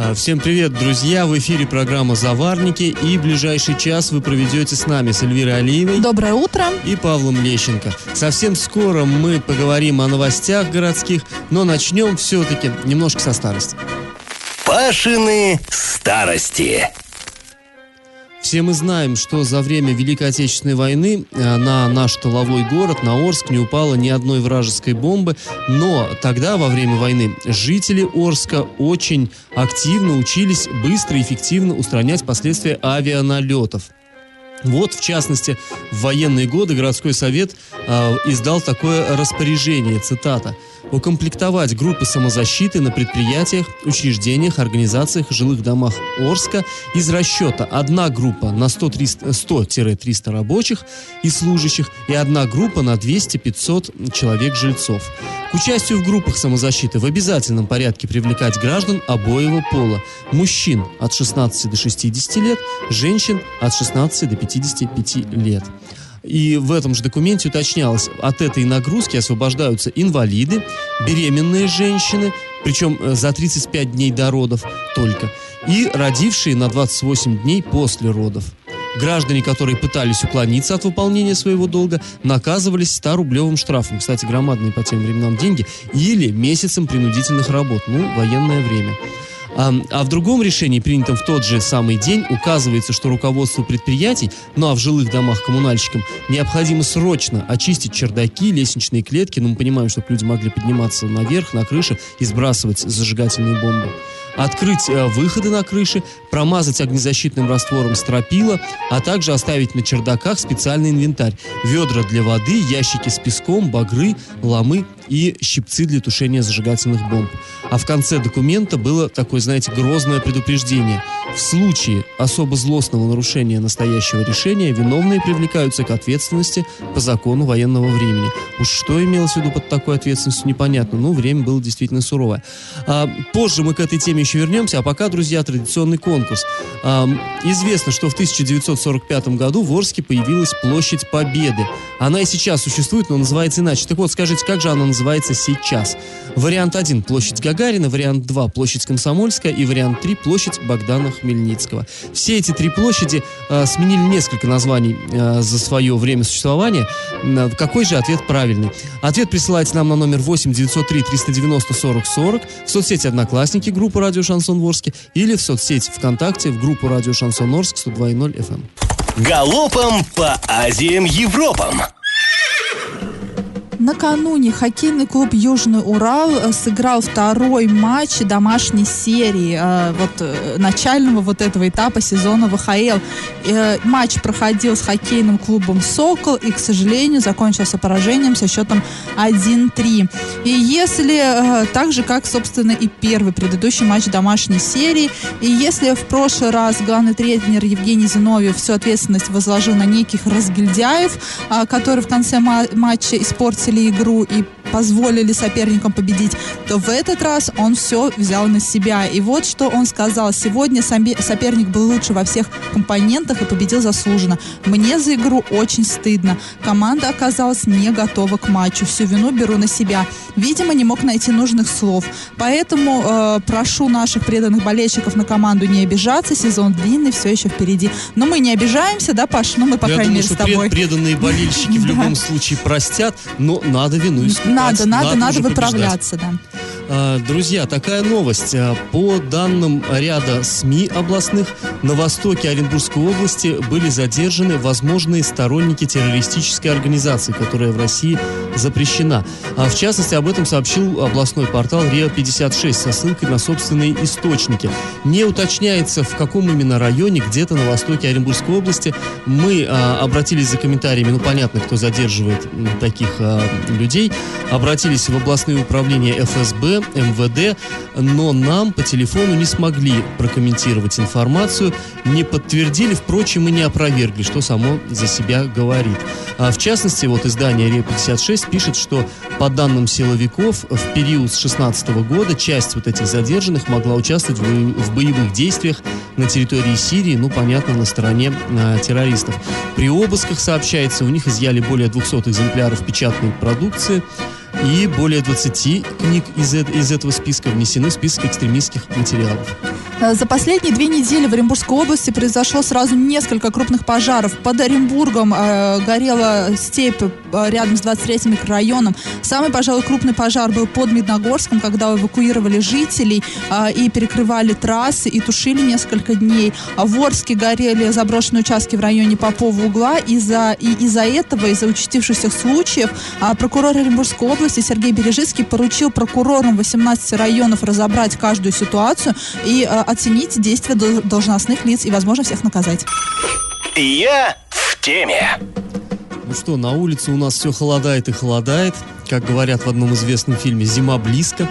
А, Всем привет, друзья! В эфире программа «Заварники» и ближайший час вы проведете с нами с Эльвирой Алиевой Доброе утро. и Павлом Лещенко. Совсем скоро мы поговорим о новостях городских, но начнем все-таки немножко со старости. Пашины старости. Все мы знаем, что за время Великой Отечественной войны э, на наш тыловой город, на Орск, не упало ни одной вражеской бомбы, но тогда, во время войны, жители Орска очень активно учились быстро и эффективно устранять последствия авианалетов. Вот, в частности, в военные годы городской совет э, издал такое распоряжение, цитата, «Укомплектовать группы самозащиты на предприятиях, учреждениях, организациях, жилых домах Орска из расчета одна группа на 100-300 100-300 рабочих и служащих и одна группа на 200-500 человек-жильцов. К участию в группах самозащиты в обязательном порядке привлекать граждан обоего пола. Мужчин от 16 до 60 лет, женщин от 16 до 55 лет. И в этом же документе уточнялось, от этой нагрузки освобождаются инвалиды, беременные женщины, причем э, за 35 дней до родов только, и родившие на 28 дней после родов. Граждане, которые пытались уклониться от выполнения своего долга, наказывались 100-рублевым штрафом, кстати, громадные по тем временам деньги, или месяцем принудительных работ, ну, военное время. А, а в другом решении, принятом в тот же самый день, указывается, что руководству предприятий, ну а в жилых домах коммунальщикам, необходимо срочно очистить чердаки, лестничные клетки, ну мы понимаем, чтобы люди могли подниматься наверх, на крыше и сбрасывать зажигательные бомбы открыть э, выходы на крыши, промазать огнезащитным раствором стропила, а также оставить на чердаках специальный инвентарь. Ведра для воды, ящики с песком, багры, ломы и щипцы для тушения зажигательных бомб. А в конце документа было такое, знаете, грозное предупреждение. В случае особо злостного нарушения настоящего решения виновные привлекаются к ответственности по закону военного времени. Уж что имелось в виду под такой ответственностью, непонятно. Ну, время было действительно суровое. А, позже мы к этой теме еще вернемся, а пока, друзья, традиционный конкурс. А, известно, что в 1945 году в Орске появилась площадь Победы. Она и сейчас существует, но называется иначе. Так вот, скажите, как же она называется сейчас? Вариант 1 – площадь Гагарина, вариант 2 – площадь Комсомольская и вариант 3 – площадь Богдана Хмельницкого. Все эти три площади э, сменили несколько названий э, за свое время существования. Э, какой же ответ правильный? Ответ присылайте нам на номер 8 903 390 40 40 в соцсети «Одноклассники» группу «Радио Шансон Ворске» или в соцсети ВКонтакте в группу «Радио Шансон Орск» 102.0 FM. Галопом по Азиям Европам. Накануне хоккейный клуб Южный Урал сыграл второй матч домашней серии э, вот э, начального вот этого этапа сезона ВХЛ. Э, матч проходил с хоккейным клубом Сокол и, к сожалению, закончился поражением со счетом 1-3. И если так же, как, собственно, и первый предыдущий матч домашней серии, и если в прошлый раз главный тренер Евгений Зиновьев всю ответственность возложил на неких разгильдяев, которые в конце ма- матча испортили игру и позволили соперникам победить, то в этот раз он все взял на себя. И вот что он сказал. Сегодня соперник был лучше во всех компонентах и победил заслуженно. Мне за игру очень стыдно. Команда оказалась не готова к матчу. Всю вину беру на себя. Видимо, не мог найти нужных слов. Поэтому э, прошу наших преданных болельщиков на команду не обижаться. Сезон длинный, все еще впереди. Но мы не обижаемся, да, Паш? Ну, мы, по Я крайней думаю, мере, с пред- тобой. преданные болельщики в любом случае простят, но надо вину искупать. Надо, надо, надо побеждать. выправляться, да. А, Друзья, такая новость. А, По данным ряда СМИ областных, на востоке Оренбургской области были задержаны возможные сторонники террористической организации, которая в России запрещена. А В частности, об этом сообщил областной портал РИА-56 со ссылкой на собственные источники. Не уточняется, в каком именно районе, где-то на востоке Оренбургской области. Мы обратились за комментариями, ну понятно, кто задерживает таких людей, обратились в областные управления ФСБ, МВД, но нам по телефону не смогли прокомментировать информацию, не подтвердили, впрочем, и не опровергли, что само за себя говорит. А в частности, вот издание РЕП-56 пишет, что по данным силовиков, в период с 16 года часть вот этих задержанных могла участвовать в, боевых действиях на территории Сирии, ну, понятно, на стороне а, террористов. При обысках, сообщается, у них изъяли более 200 экземпляров печатной продукции, и более 20 книг из, из этого списка внесены в список экстремистских материалов. Э, за последние две недели в Оренбургской области произошло сразу несколько крупных пожаров. Под Оренбургом э, горела степь э, рядом с 23-м микрорайоном. Самый, пожалуй, крупный пожар был под Медногорском, когда эвакуировали жителей э, и перекрывали трассы и тушили несколько дней. А в Орске горели заброшенные участки в районе Попова угла. Из-за и из-за этого, из-за участившихся случаев, э, прокурор Оренбургской области Сергей Бережицкий поручил прокурорам 18 районов разобрать каждую ситуацию и э, оценить действия должностных лиц и, возможно, всех наказать. Я в теме. Ну что, на улице у нас все холодает и холодает. Как говорят в одном известном фильме, зима близко.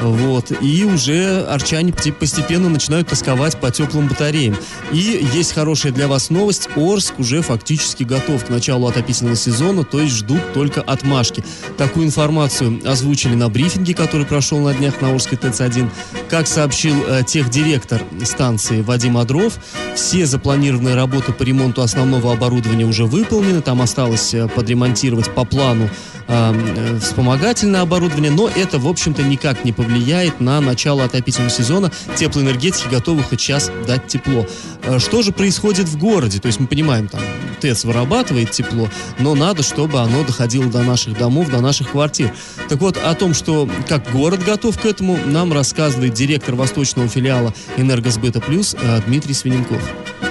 Вот. И уже арчане постепенно начинают тосковать по теплым батареям. И есть хорошая для вас новость. Орск уже фактически готов к началу отопительного сезона, то есть ждут только отмашки. Такую информацию озвучили на брифинге, который прошел на днях на Орской ТЭЦ-1. Как сообщил э, техдиректор станции Вадим Адров, все запланированные работы по ремонту основного оборудования уже выполнены. Там осталось э, подремонтировать по плану э, вспомогательное оборудование, но это, в общем-то, никак не повлияет на начало отопительного сезона. Теплоэнергетики готовы хоть час дать тепло. Э, что же происходит в городе? То есть мы понимаем, там ТЭЦ вырабатывает тепло, но надо, чтобы оно доходило до наших домов, до наших квартир. Так вот, о том, что как город готов к этому, нам рассказывает директор восточного филиала «Энергосбыта Плюс» э, Дмитрий Свиненков.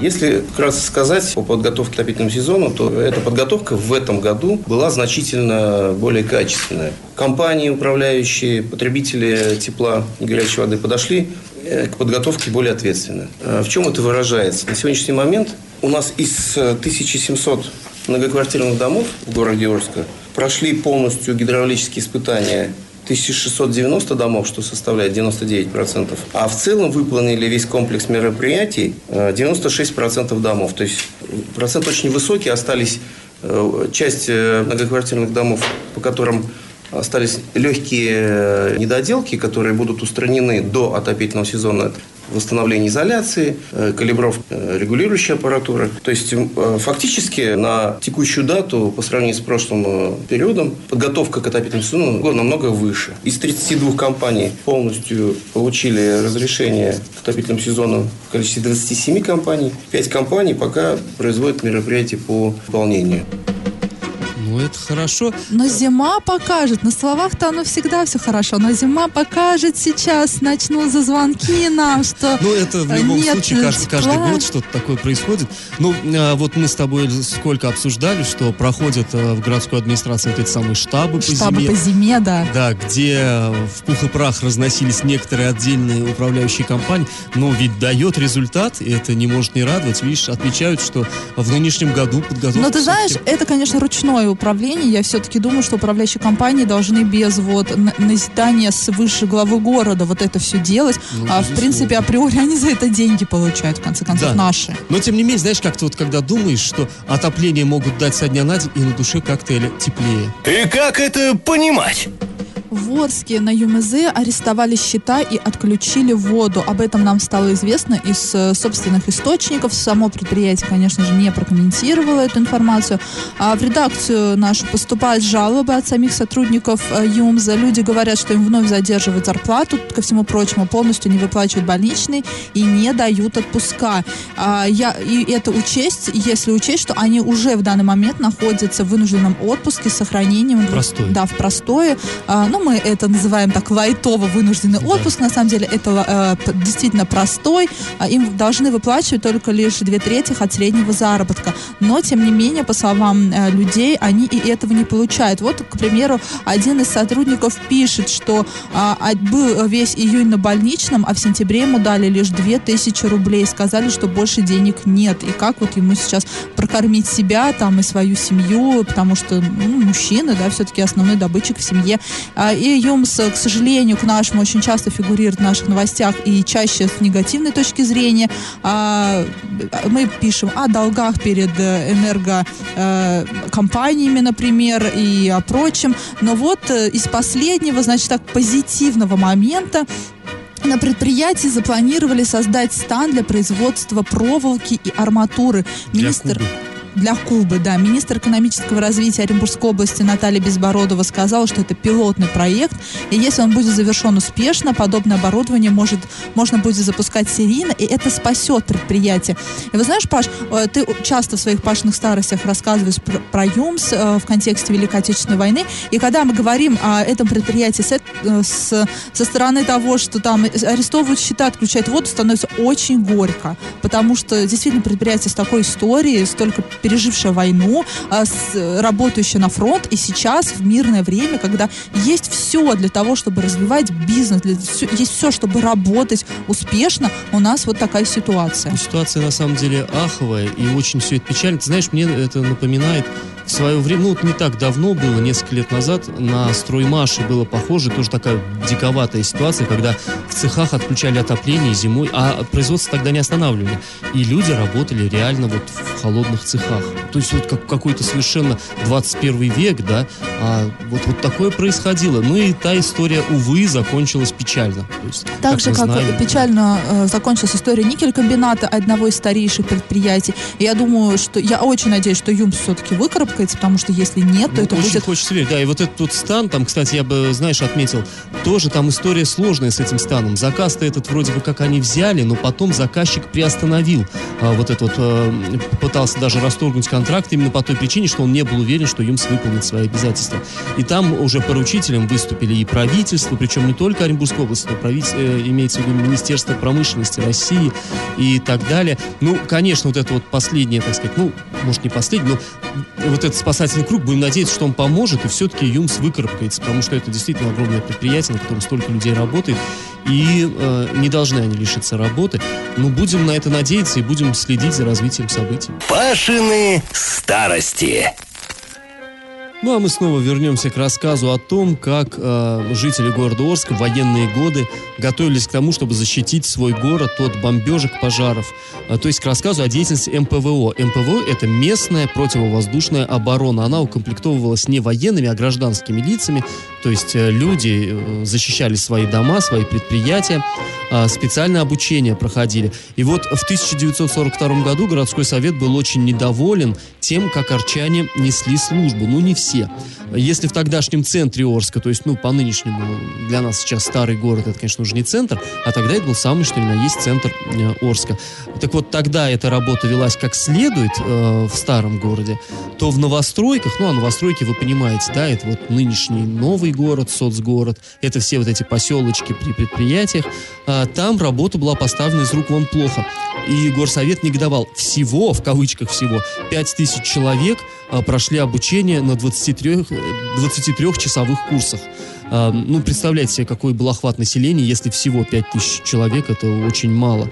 Если вкратце сказать по подготовке к отопительному сезону, то эта подготовка в этом году была значительно более качественная. Компании, управляющие, потребители тепла и горячей воды подошли э, к подготовке более ответственно. А в чем это выражается? На сегодняшний момент у нас из 1700 многоквартирных домов в городе Орска прошли полностью гидравлические испытания 1690 домов, что составляет 99%. А в целом выполнили весь комплекс мероприятий 96% э, домов. То есть процент очень высокий. Остались э, часть э, многоквартирных домов, по которым остались легкие недоделки, которые будут устранены до отопительного сезона восстановление изоляции, э, калибровка э, регулирующей аппаратуры. То есть э, фактически на текущую дату по сравнению с прошлым периодом подготовка к отопительному сезону намного выше. Из 32 компаний полностью получили разрешение к отопительному сезону в количестве 27 компаний. 5 компаний пока производят мероприятия по выполнению. Ну, это хорошо. Но зима покажет. На словах-то оно всегда все хорошо. Но зима покажет сейчас. Начнут за звонки нам, что Ну, это в любом нет случае каждый, каждый год что-то такое происходит. Ну, а, вот мы с тобой сколько обсуждали, что проходят а, в городской администрации вот эти самые штабы, штабы по зиме. по зиме, да. Да, где в пух и прах разносились некоторые отдельные управляющие компании. Но ведь дает результат, и это не может не радовать. Видишь, отмечают, что в нынешнем году подготовка... Но ты знаешь, это, конечно, ручное управления, я все-таки думаю, что управляющие компании должны без вот назидания свыше главы города вот это все делать. Ну, а, в принципе, априори они за это деньги получают, в конце концов, да. наши. Но, тем не менее, знаешь, как-то вот когда думаешь, что отопление могут дать со дня на день, и на душе как-то теплее. И как это понимать? В Орске на ЮМЗ арестовали счета и отключили воду. Об этом нам стало известно из э, собственных источников. Само предприятие, конечно же, не прокомментировало эту информацию. А в редакцию нашу поступают жалобы от самих сотрудников э, ЮМЗ. Люди говорят, что им вновь задерживают зарплату, ко всему прочему, полностью не выплачивают больничный и не дают отпуска. А, я, и это учесть, если учесть, что они уже в данный момент находятся в вынужденном отпуске с сохранением... Простой. Да, в простое. А, ну, мы это называем так лайтово вынужденный отпуск. На самом деле это э, действительно простой. А им должны выплачивать только лишь две трети от среднего заработка. Но, тем не менее, по словам э, людей, они и этого не получают. Вот, к примеру, один из сотрудников пишет, что э, был весь июнь на больничном, а в сентябре ему дали лишь две тысячи рублей. Сказали, что больше денег нет. И как вот ему сейчас прокормить себя там и свою семью, потому что ну, мужчина, да, все-таки основной добытчик в семье. И ЮМС, к сожалению, к нашему очень часто фигурирует в наших новостях и чаще с негативной точки зрения. А, мы пишем о долгах перед э, энергокомпаниями, например, и о прочем. Но вот э, из последнего, значит так, позитивного момента на предприятии запланировали создать стан для производства проволоки и арматуры. Министр... Кубы для Кубы, да. Министр экономического развития Оренбургской области Наталья Безбородова сказала, что это пилотный проект, и если он будет завершен успешно, подобное оборудование может, можно будет запускать серийно, и это спасет предприятие. И вы знаешь, Паш, э, ты часто в своих пашных старостях рассказываешь про, про ЮМС э, в контексте Великой Отечественной войны, и когда мы говорим о этом предприятии с, э, с, со стороны того, что там арестовывают счета, отключают воду, становится очень горько, потому что действительно предприятие с такой историей, столько пережившая войну, а, работающая на фронт, и сейчас в мирное время, когда есть все для того, чтобы развивать бизнес, для, есть все, чтобы работать успешно, у нас вот такая ситуация. Ситуация на самом деле аховая, и очень все это печально. Ты знаешь, мне это напоминает в свое время, ну вот не так давно было, несколько лет назад, на строймаше было похоже, тоже такая диковатая ситуация, когда в цехах отключали отопление зимой, а производство тогда не останавливали. И люди работали реально вот в холодных цехах. То есть вот как какой-то совершенно 21 век, да, а вот, вот такое происходило. Ну и та история, увы, закончилась печально. То есть, так как же, как знаем, печально э, закончилась история никель-комбината, одного из старейших предприятий. Я думаю, что, я очень надеюсь, что ЮМС все-таки выкарабкается выкарабкается, потому что если нет, то ну, это очень будет... хочется верить, да, и вот этот вот стан, там, кстати, я бы, знаешь, отметил, тоже там история сложная с этим станом. Заказ-то этот вроде бы как они взяли, но потом заказчик приостановил а, вот этот вот, а, пытался даже расторгнуть контракт именно по той причине, что он не был уверен, что ЮМС выполнит свои обязательства. И там уже поручителем выступили и правительство, причем не только Оренбургской области, но правительство, э, имеется в виду Министерство промышленности России и так далее. Ну, конечно, вот это вот последнее, так сказать, ну, может не последнее, но вот этот спасательный круг, будем надеяться, что он поможет, и все-таки ЮМС выкарабкается, потому что это действительно огромное предприятие, на котором столько людей работает, и э, не должны они лишиться работы. Но будем на это надеяться и будем следить за развитием событий. Пашины старости. Ну а мы снова вернемся к рассказу о том, как э, жители города Орска в военные годы готовились к тому, чтобы защитить свой город от бомбежек, пожаров. А, то есть к рассказу о деятельности МПВО. МПВО – это местная противовоздушная оборона. Она укомплектовывалась не военными, а гражданскими лицами. То есть э, люди э, защищали свои дома, свои предприятия, э, специальное обучение проходили. И вот в 1942 году городской совет был очень недоволен тем, как арчане несли службу. Ну, не все. Если в тогдашнем центре Орска, то есть, ну, по нынешнему, для нас сейчас старый город, это, конечно, уже не центр, а тогда это был самый, что ни на есть, центр э, Орска. Так вот, тогда эта работа велась как следует э, в старом городе, то в новостройках, ну, а новостройки, вы понимаете, да, это вот нынешний новый город, соцгород, это все вот эти поселочки при предприятиях, э, там работа была поставлена из рук вон плохо. И горсовет негодовал. Всего, в кавычках всего, 5000 человек прошли обучение на 23 23-часовых курсах. Ну, представляете себе, какой был охват населения, если всего 5000 человек, это очень мало.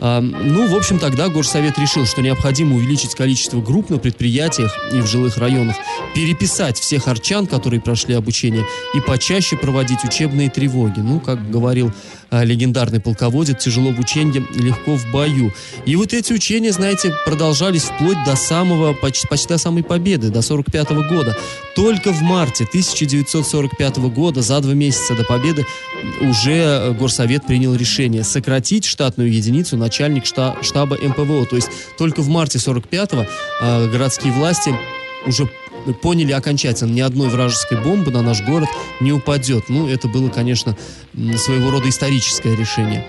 Ну, в общем, тогда Горсовет решил, что необходимо увеличить количество групп на предприятиях и в жилых районах, переписать всех арчан, которые прошли обучение, и почаще проводить учебные тревоги. Ну, как говорил а, легендарный полководец, тяжело в учении, легко в бою. И вот эти учения, знаете, продолжались вплоть до самого, почти, почти до самой победы, до 45 -го года. Только в марте 1945 года, за два месяца до победы, уже э, Горсовет принял решение сократить штатную единицу начальник штаба МПВО. То есть только в марте 45-го э, городские власти уже поняли окончательно, ни одной вражеской бомбы на наш город не упадет. Ну, это было, конечно, своего рода историческое решение.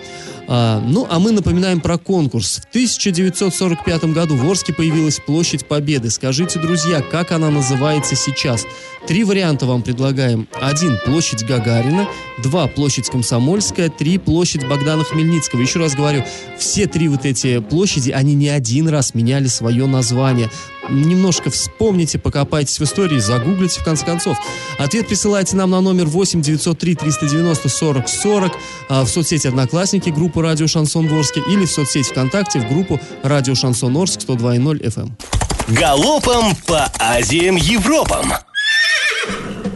А, ну, а мы напоминаем про конкурс. В 1945 году в Орске появилась площадь Победы. Скажите, друзья, как она называется сейчас? Три варианта вам предлагаем. Один – площадь Гагарина, два – площадь Комсомольская, три – площадь Богдана Хмельницкого. Еще раз говорю, все три вот эти площади, они не один раз меняли свое название немножко вспомните, покопайтесь в истории, загуглите в конце концов. Ответ присылайте нам на номер 8 903 390 40 40 в соцсети Одноклассники группу Радио Шансон Ворске или в соцсети ВКонтакте в группу Радио Шансон Орск 102.0 FM. Галопом по Азиям Европам!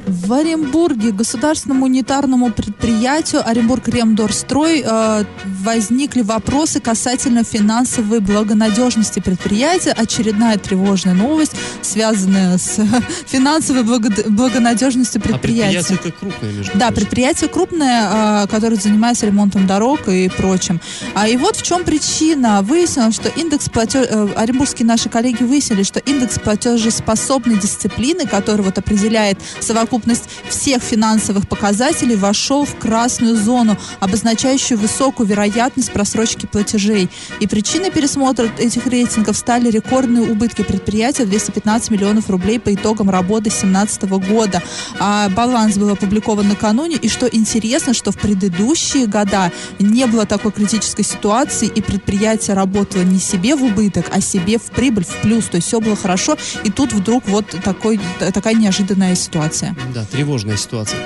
В В Оренбурге государственному унитарному предприятию Оренбург Ремдорстрой э, возникли вопросы касательно финансовой благонадежности предприятия. Очередная тревожная новость, связанная с финансовой благо- благонадежностью А предприятия. предприятие это крупное, между Да, прочим. предприятие крупное, а, которое занимается ремонтом дорог и прочим. А и вот в чем причина. Выяснилось, что индекс платеж... э, Оренбургские наши коллеги выяснили, что индекс платежеспособной дисциплины, который вот определяет совокупность всех финансовых показателей, вошел в красную зону, обозначающую высокую вероятность просрочки платежей. И причиной пересмотра этих рейтингов стали рекордные убытки предприятия в 215 миллионов рублей по итогам работы 2017 года. А баланс был опубликован накануне. И что интересно, что в предыдущие года не было такой критической ситуации, и предприятие работало не себе в убыток, а себе в прибыль, в плюс. То есть все было хорошо. И тут вдруг вот такой, такая неожиданная ситуация. Да, тревожная ситуация.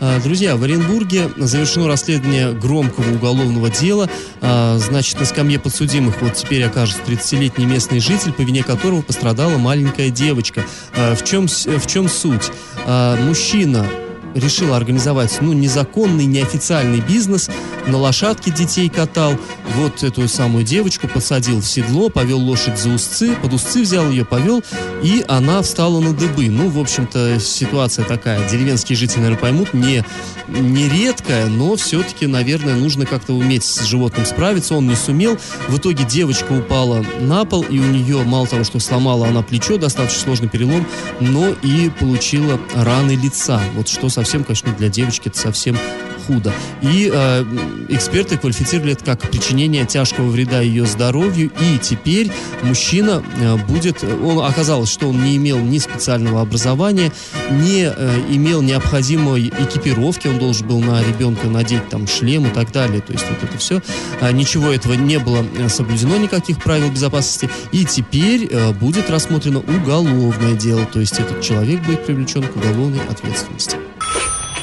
А, Друзья, в Оренбурге завершено расследование громкого уголовного дела. А, Значит, на скамье подсудимых вот теперь окажется 30-летний местный житель, по вине которого пострадала маленькая девочка. А, В чем, в чем суть? Мужчина решил организовать, ну, незаконный, неофициальный бизнес, на лошадке детей катал, вот эту самую девочку посадил в седло, повел лошадь за узцы, под узцы взял ее, повел, и она встала на дыбы. Ну, в общем-то, ситуация такая, деревенские жители, наверное, поймут, не, не редкая, но все-таки, наверное, нужно как-то уметь с животным справиться, он не сумел. В итоге девочка упала на пол, и у нее, мало того, что сломала она плечо, достаточно сложный перелом, но и получила раны лица. Вот что совсем, конечно, для девочки это совсем худо. И э, эксперты квалифицировали это как причинение тяжкого вреда ее здоровью. И теперь мужчина э, будет... Он оказалось, что он не имел ни специального образования, не э, имел необходимой экипировки. Он должен был на ребенка надеть там шлем и так далее. То есть вот это все. А, ничего этого не было э, соблюдено, никаких правил безопасности. И теперь э, будет рассмотрено уголовное дело. То есть этот человек будет привлечен к уголовной ответственности.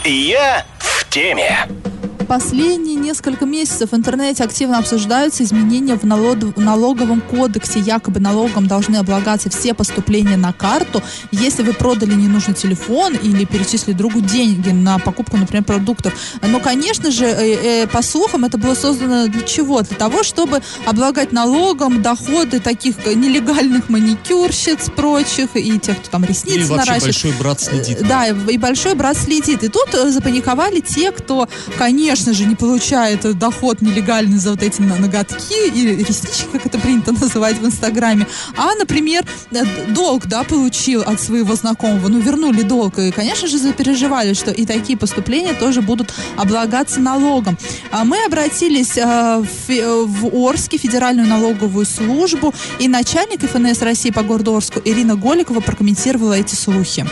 Я теме. Последние несколько месяцев в интернете активно обсуждаются изменения в налог- в налоговом кодексе. Якобы налогом должны облагаться все поступления на карту. Если вы продали ненужный телефон или перечислили другу деньги на покупку, например, продуктов. Но, конечно же, э, э, по слухам, это было создано для чего? Для того, чтобы облагать налогом доходы таких нелегальных маникюрщиц прочих и тех, кто там ресницы вообще наращивает. большой брат следит. Э, Да, и и большой брат следит. И тут запаниковали те, кто, конечно же, не получает доход нелегальный за вот эти ноготки и реснички, как это принято называть в Инстаграме. А, например, э, долг, да, получил от своего знакомого, ну, вернули долг. И, конечно же, запереживали, что и такие поступления тоже будут облагаться налогом. А мы обратились э, в Орске, Федеральную налоговую службу, и начальник ФНС России по городу Орску Ирина Голикова прокомментировала эти слухи.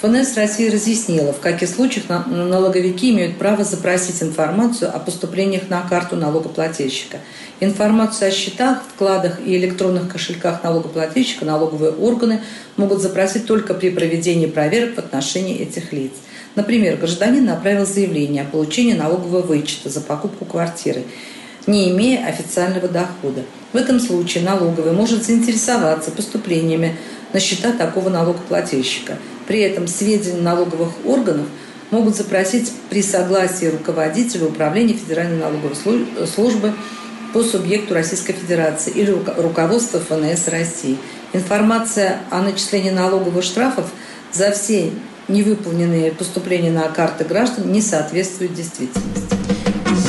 ФНС России разъяснила, в каких случаях на- налоговики имеют право запросить информацию о поступлениях на карту налогоплательщика. Информацию о счетах, вкладах и электронных кошельках налогоплательщика налоговые органы могут запросить только при проведении проверок в отношении этих лиц. Например, гражданин направил заявление о получении налогового вычета за покупку квартиры, не имея официального дохода. В этом случае налоговый может заинтересоваться поступлениями на счета такого налогоплательщика. При этом сведения налоговых органов могут запросить при согласии руководителя управления Федеральной налоговой слу- службы по субъекту Российской Федерации или руко- руководства ФНС России. Информация о начислении налоговых штрафов за все невыполненные поступления на карты граждан не соответствует действительности.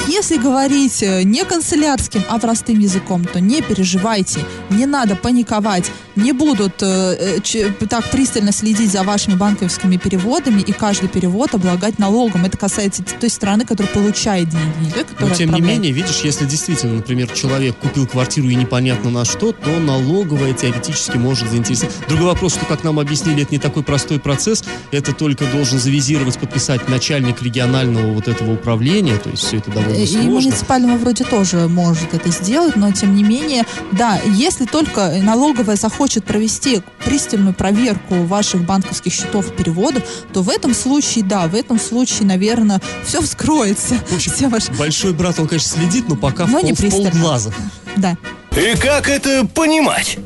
Если говорить э, не канцелярским, а простым языком, то не переживайте, не надо паниковать, не будут э, э, ч- так пристально следить за вашими банковскими переводами и каждый перевод облагать налогом. Это касается той страны, которая получает деньги, не той, Но которая тем не отправляет. менее, видишь, если действительно, например, человек купил квартиру и непонятно на что, то налоговая теоретически может заинтересовать. Другой вопрос, что, как нам объяснили, это не такой простой процесс, это только должен завизировать, подписать начальник регионального вот этого управления, то есть все это довольно И сложно. муниципального вроде тоже может это сделать, но тем не менее, да, если только налоговая захочет провести пристальную проверку ваших банковских счетов и переводов, то в этом случае, да, в этом случае, наверное, все вскроется. В общем, Все ваши... Большой брат, он, конечно, следит, но пока Но в, не пол, в пристально. полглаза. Да. И как это понимать?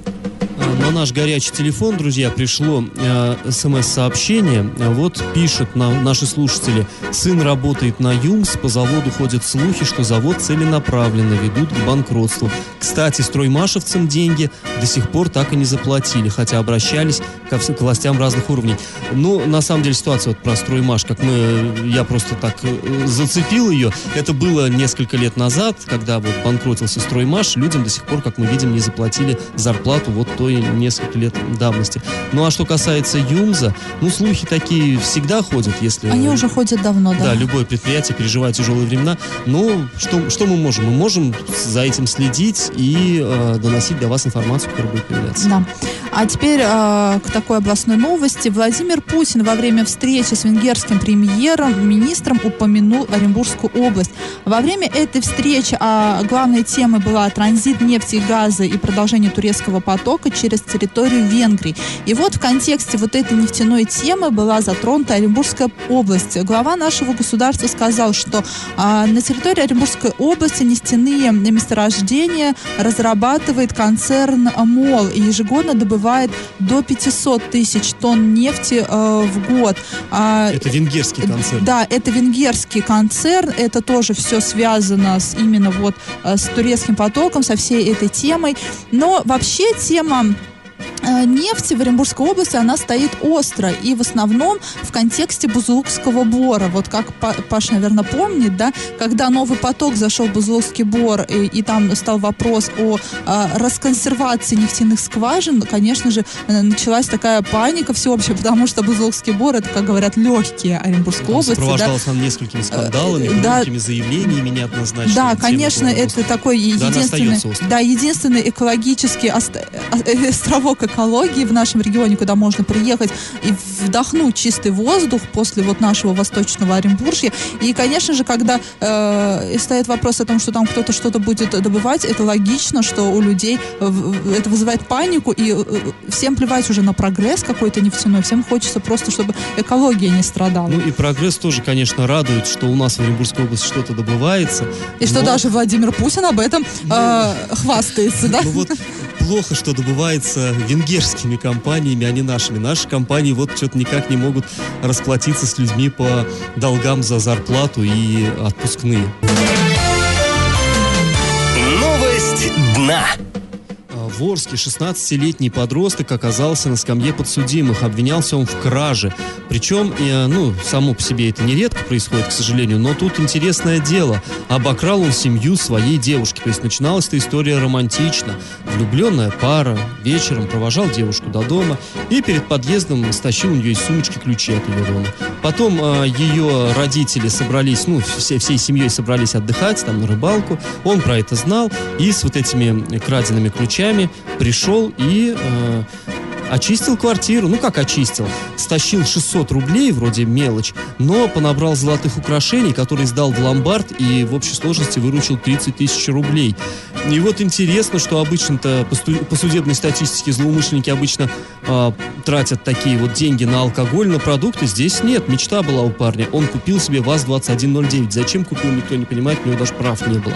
На наш горячий телефон, друзья, пришло э, смс-сообщение. Вот пишут на, наши слушатели. Сын работает на ЮМС, по заводу ходят слухи, что завод целенаправленно ведут к банкротству. Кстати, строймашевцам деньги до сих пор так и не заплатили, хотя обращались ко всем к властям разных уровней. Ну, на самом деле, ситуация вот про строймаш, как мы, я просто так э, зацепил ее. Это было несколько лет назад, когда вот банкротился строймаш, людям до сих пор, как мы видим, не заплатили зарплату вот той несколько лет давности. Ну, а что касается ЮМЗа, ну, слухи такие всегда ходят, если... Они уже ходят давно, да. Да, любое предприятие переживает тяжелые времена. Но что, что мы можем? Мы можем за этим следить и э, доносить для вас информацию, которая будет появляться. Да. А теперь э, к такой областной новости. Владимир Путин во время встречи с венгерским премьером, министром упомянул Оренбургскую область. Во время этой встречи а, главной темой была транзит нефти и газа и продолжение турецкого потока через территорию Венгрии. И вот в контексте вот этой нефтяной темы была затронута Оренбургская область. Глава нашего государства сказал, что а, на территории Оренбургской области нефтяные месторождения разрабатывает концерн МОЛ и ежегодно добывает до 500 тысяч тонн нефти э, в год. А, Это венгерский концерн. да, это венгерский концерн, это тоже все связано с именно вот э, с турецким потоком, со всей этой темой. Но вообще тема нефти в Оренбургской области, она стоит остро. И в основном в контексте Бузулукского бора. Вот как Па- Паш, наверное, помнит, да, когда новый поток зашел в Бузулукский бор, и, и там стал вопрос о а, расконсервации нефтяных скважин, конечно же, э, началась такая паника всеобщая, потому что Бузулукский бор, это, как говорят, легкие Оренбургской Там области. да. сопровождался он несколькими скандалами, э, да. громкими заявлениями неоднозначными. Да, конечно, это такой Да, единственный, да, единственный экологический ост- островок экологии в нашем регионе, куда можно приехать и вдохнуть чистый воздух после вот нашего восточного Оренбуржья. И, конечно же, когда э, стоит вопрос о том, что там кто-то что-то будет добывать, это логично, что у людей это вызывает панику, и э, всем плевать уже на прогресс какой-то нефтяной, всем хочется просто, чтобы экология не страдала. Ну и прогресс тоже, конечно, радует, что у нас в Оренбургской области что-то добывается. и что но- даже Владимир Путин об этом э, хвастается, да? Ну вот плохо, что добывается венгерскими компаниями, а не нашими. Наши компании вот что-то никак не могут расплатиться с людьми по долгам за зарплату и отпускные. Новость дна. В Орске 16-летний подросток оказался на скамье подсудимых. Обвинялся он в краже. Причем, э, ну, само по себе это нередко происходит, к сожалению, но тут интересное дело. Обокрал он семью своей девушки. То есть начиналась эта история романтично. Влюбленная пара вечером провожал девушку до дома и перед подъездом стащил у нее из сумочки ключи от ее дома. Потом э, ее родители собрались, ну, все, всей семьей собрались отдыхать, там, на рыбалку. Он про это знал и с вот этими краденными ключами пришел и э, очистил квартиру. Ну, как очистил? Стащил 600 рублей, вроде мелочь, но понабрал золотых украшений, которые сдал в ломбард и в общей сложности выручил 30 тысяч рублей. И вот интересно, что обычно-то по, судебной статистике злоумышленники обычно а, тратят такие вот деньги на алкоголь, на продукты. Здесь нет. Мечта была у парня. Он купил себе ВАЗ-2109. Зачем купил, никто не понимает, у него даже прав не было.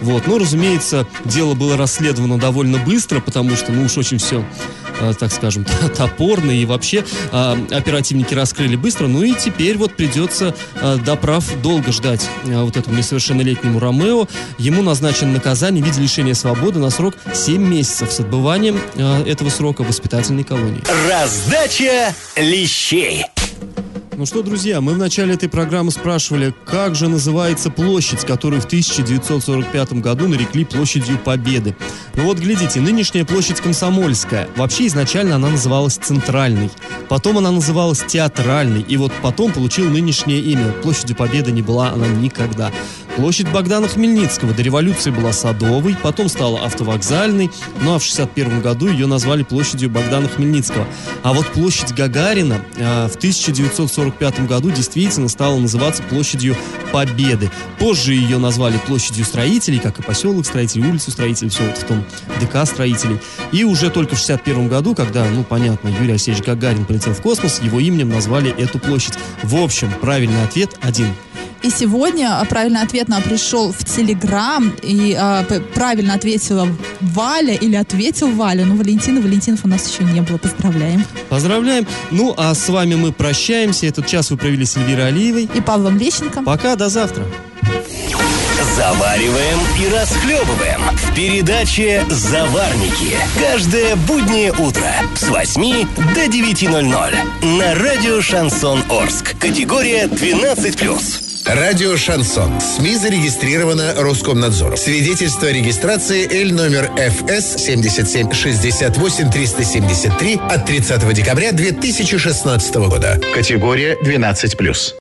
Вот. Но, разумеется, дело было расследовано довольно быстро, потому что, ну уж очень все, э, так скажем, топорно. И вообще э, оперативники раскрыли быстро. Ну и теперь вот придется э, до прав долго ждать э, вот этому несовершеннолетнему Ромео. Ему назначено наказание в виде лишения свободы на срок 7 месяцев с отбыванием э, этого срока в воспитательной колонии. Раздача лещей. Ну что, друзья, мы в начале этой программы спрашивали, как же называется площадь, которую в 1945 году нарекли площадью Победы. Ну вот, глядите, нынешняя площадь Комсомольская. Вообще изначально она называлась Центральной. Потом она называлась Театральной. И вот потом получила нынешнее имя. Площадью Победы не была она никогда. Площадь Богдана Хмельницкого до революции была Садовой, потом стала автовокзальной, ну а в 61 году ее назвали площадью Богдана Хмельницкого. А вот площадь Гагарина э, в 1945 году действительно стала называться площадью Победы. Позже ее назвали площадью строителей, как и поселок строителей, улицу строителей, все вот в том ДК строителей. И уже только в 61 году, когда, ну понятно, Юрий Алексеевич Гагарин полетел в космос, его именем назвали эту площадь. В общем, правильный ответ один. И сегодня а, правильный ответ нам пришел в Телеграм, и а, правильно ответила Валя, или ответил Валя, но Валентина, Валентинов у нас еще не было, поздравляем. Поздравляем. Ну, а с вами мы прощаемся. Этот час вы провели с Эльвирой Алиевой. И Павлом Лещенко. Пока, до завтра. Завариваем и расхлебываем в передаче «Заварники». Каждое буднее утро с 8 до 9.00 на радио «Шансон Орск». Категория 12+. Радио «Шансон». СМИ зарегистрировано Роскомнадзором. Свидетельство о регистрации Л номер ФС 77 68 373 от 30 декабря 2016 года. Категория 12+.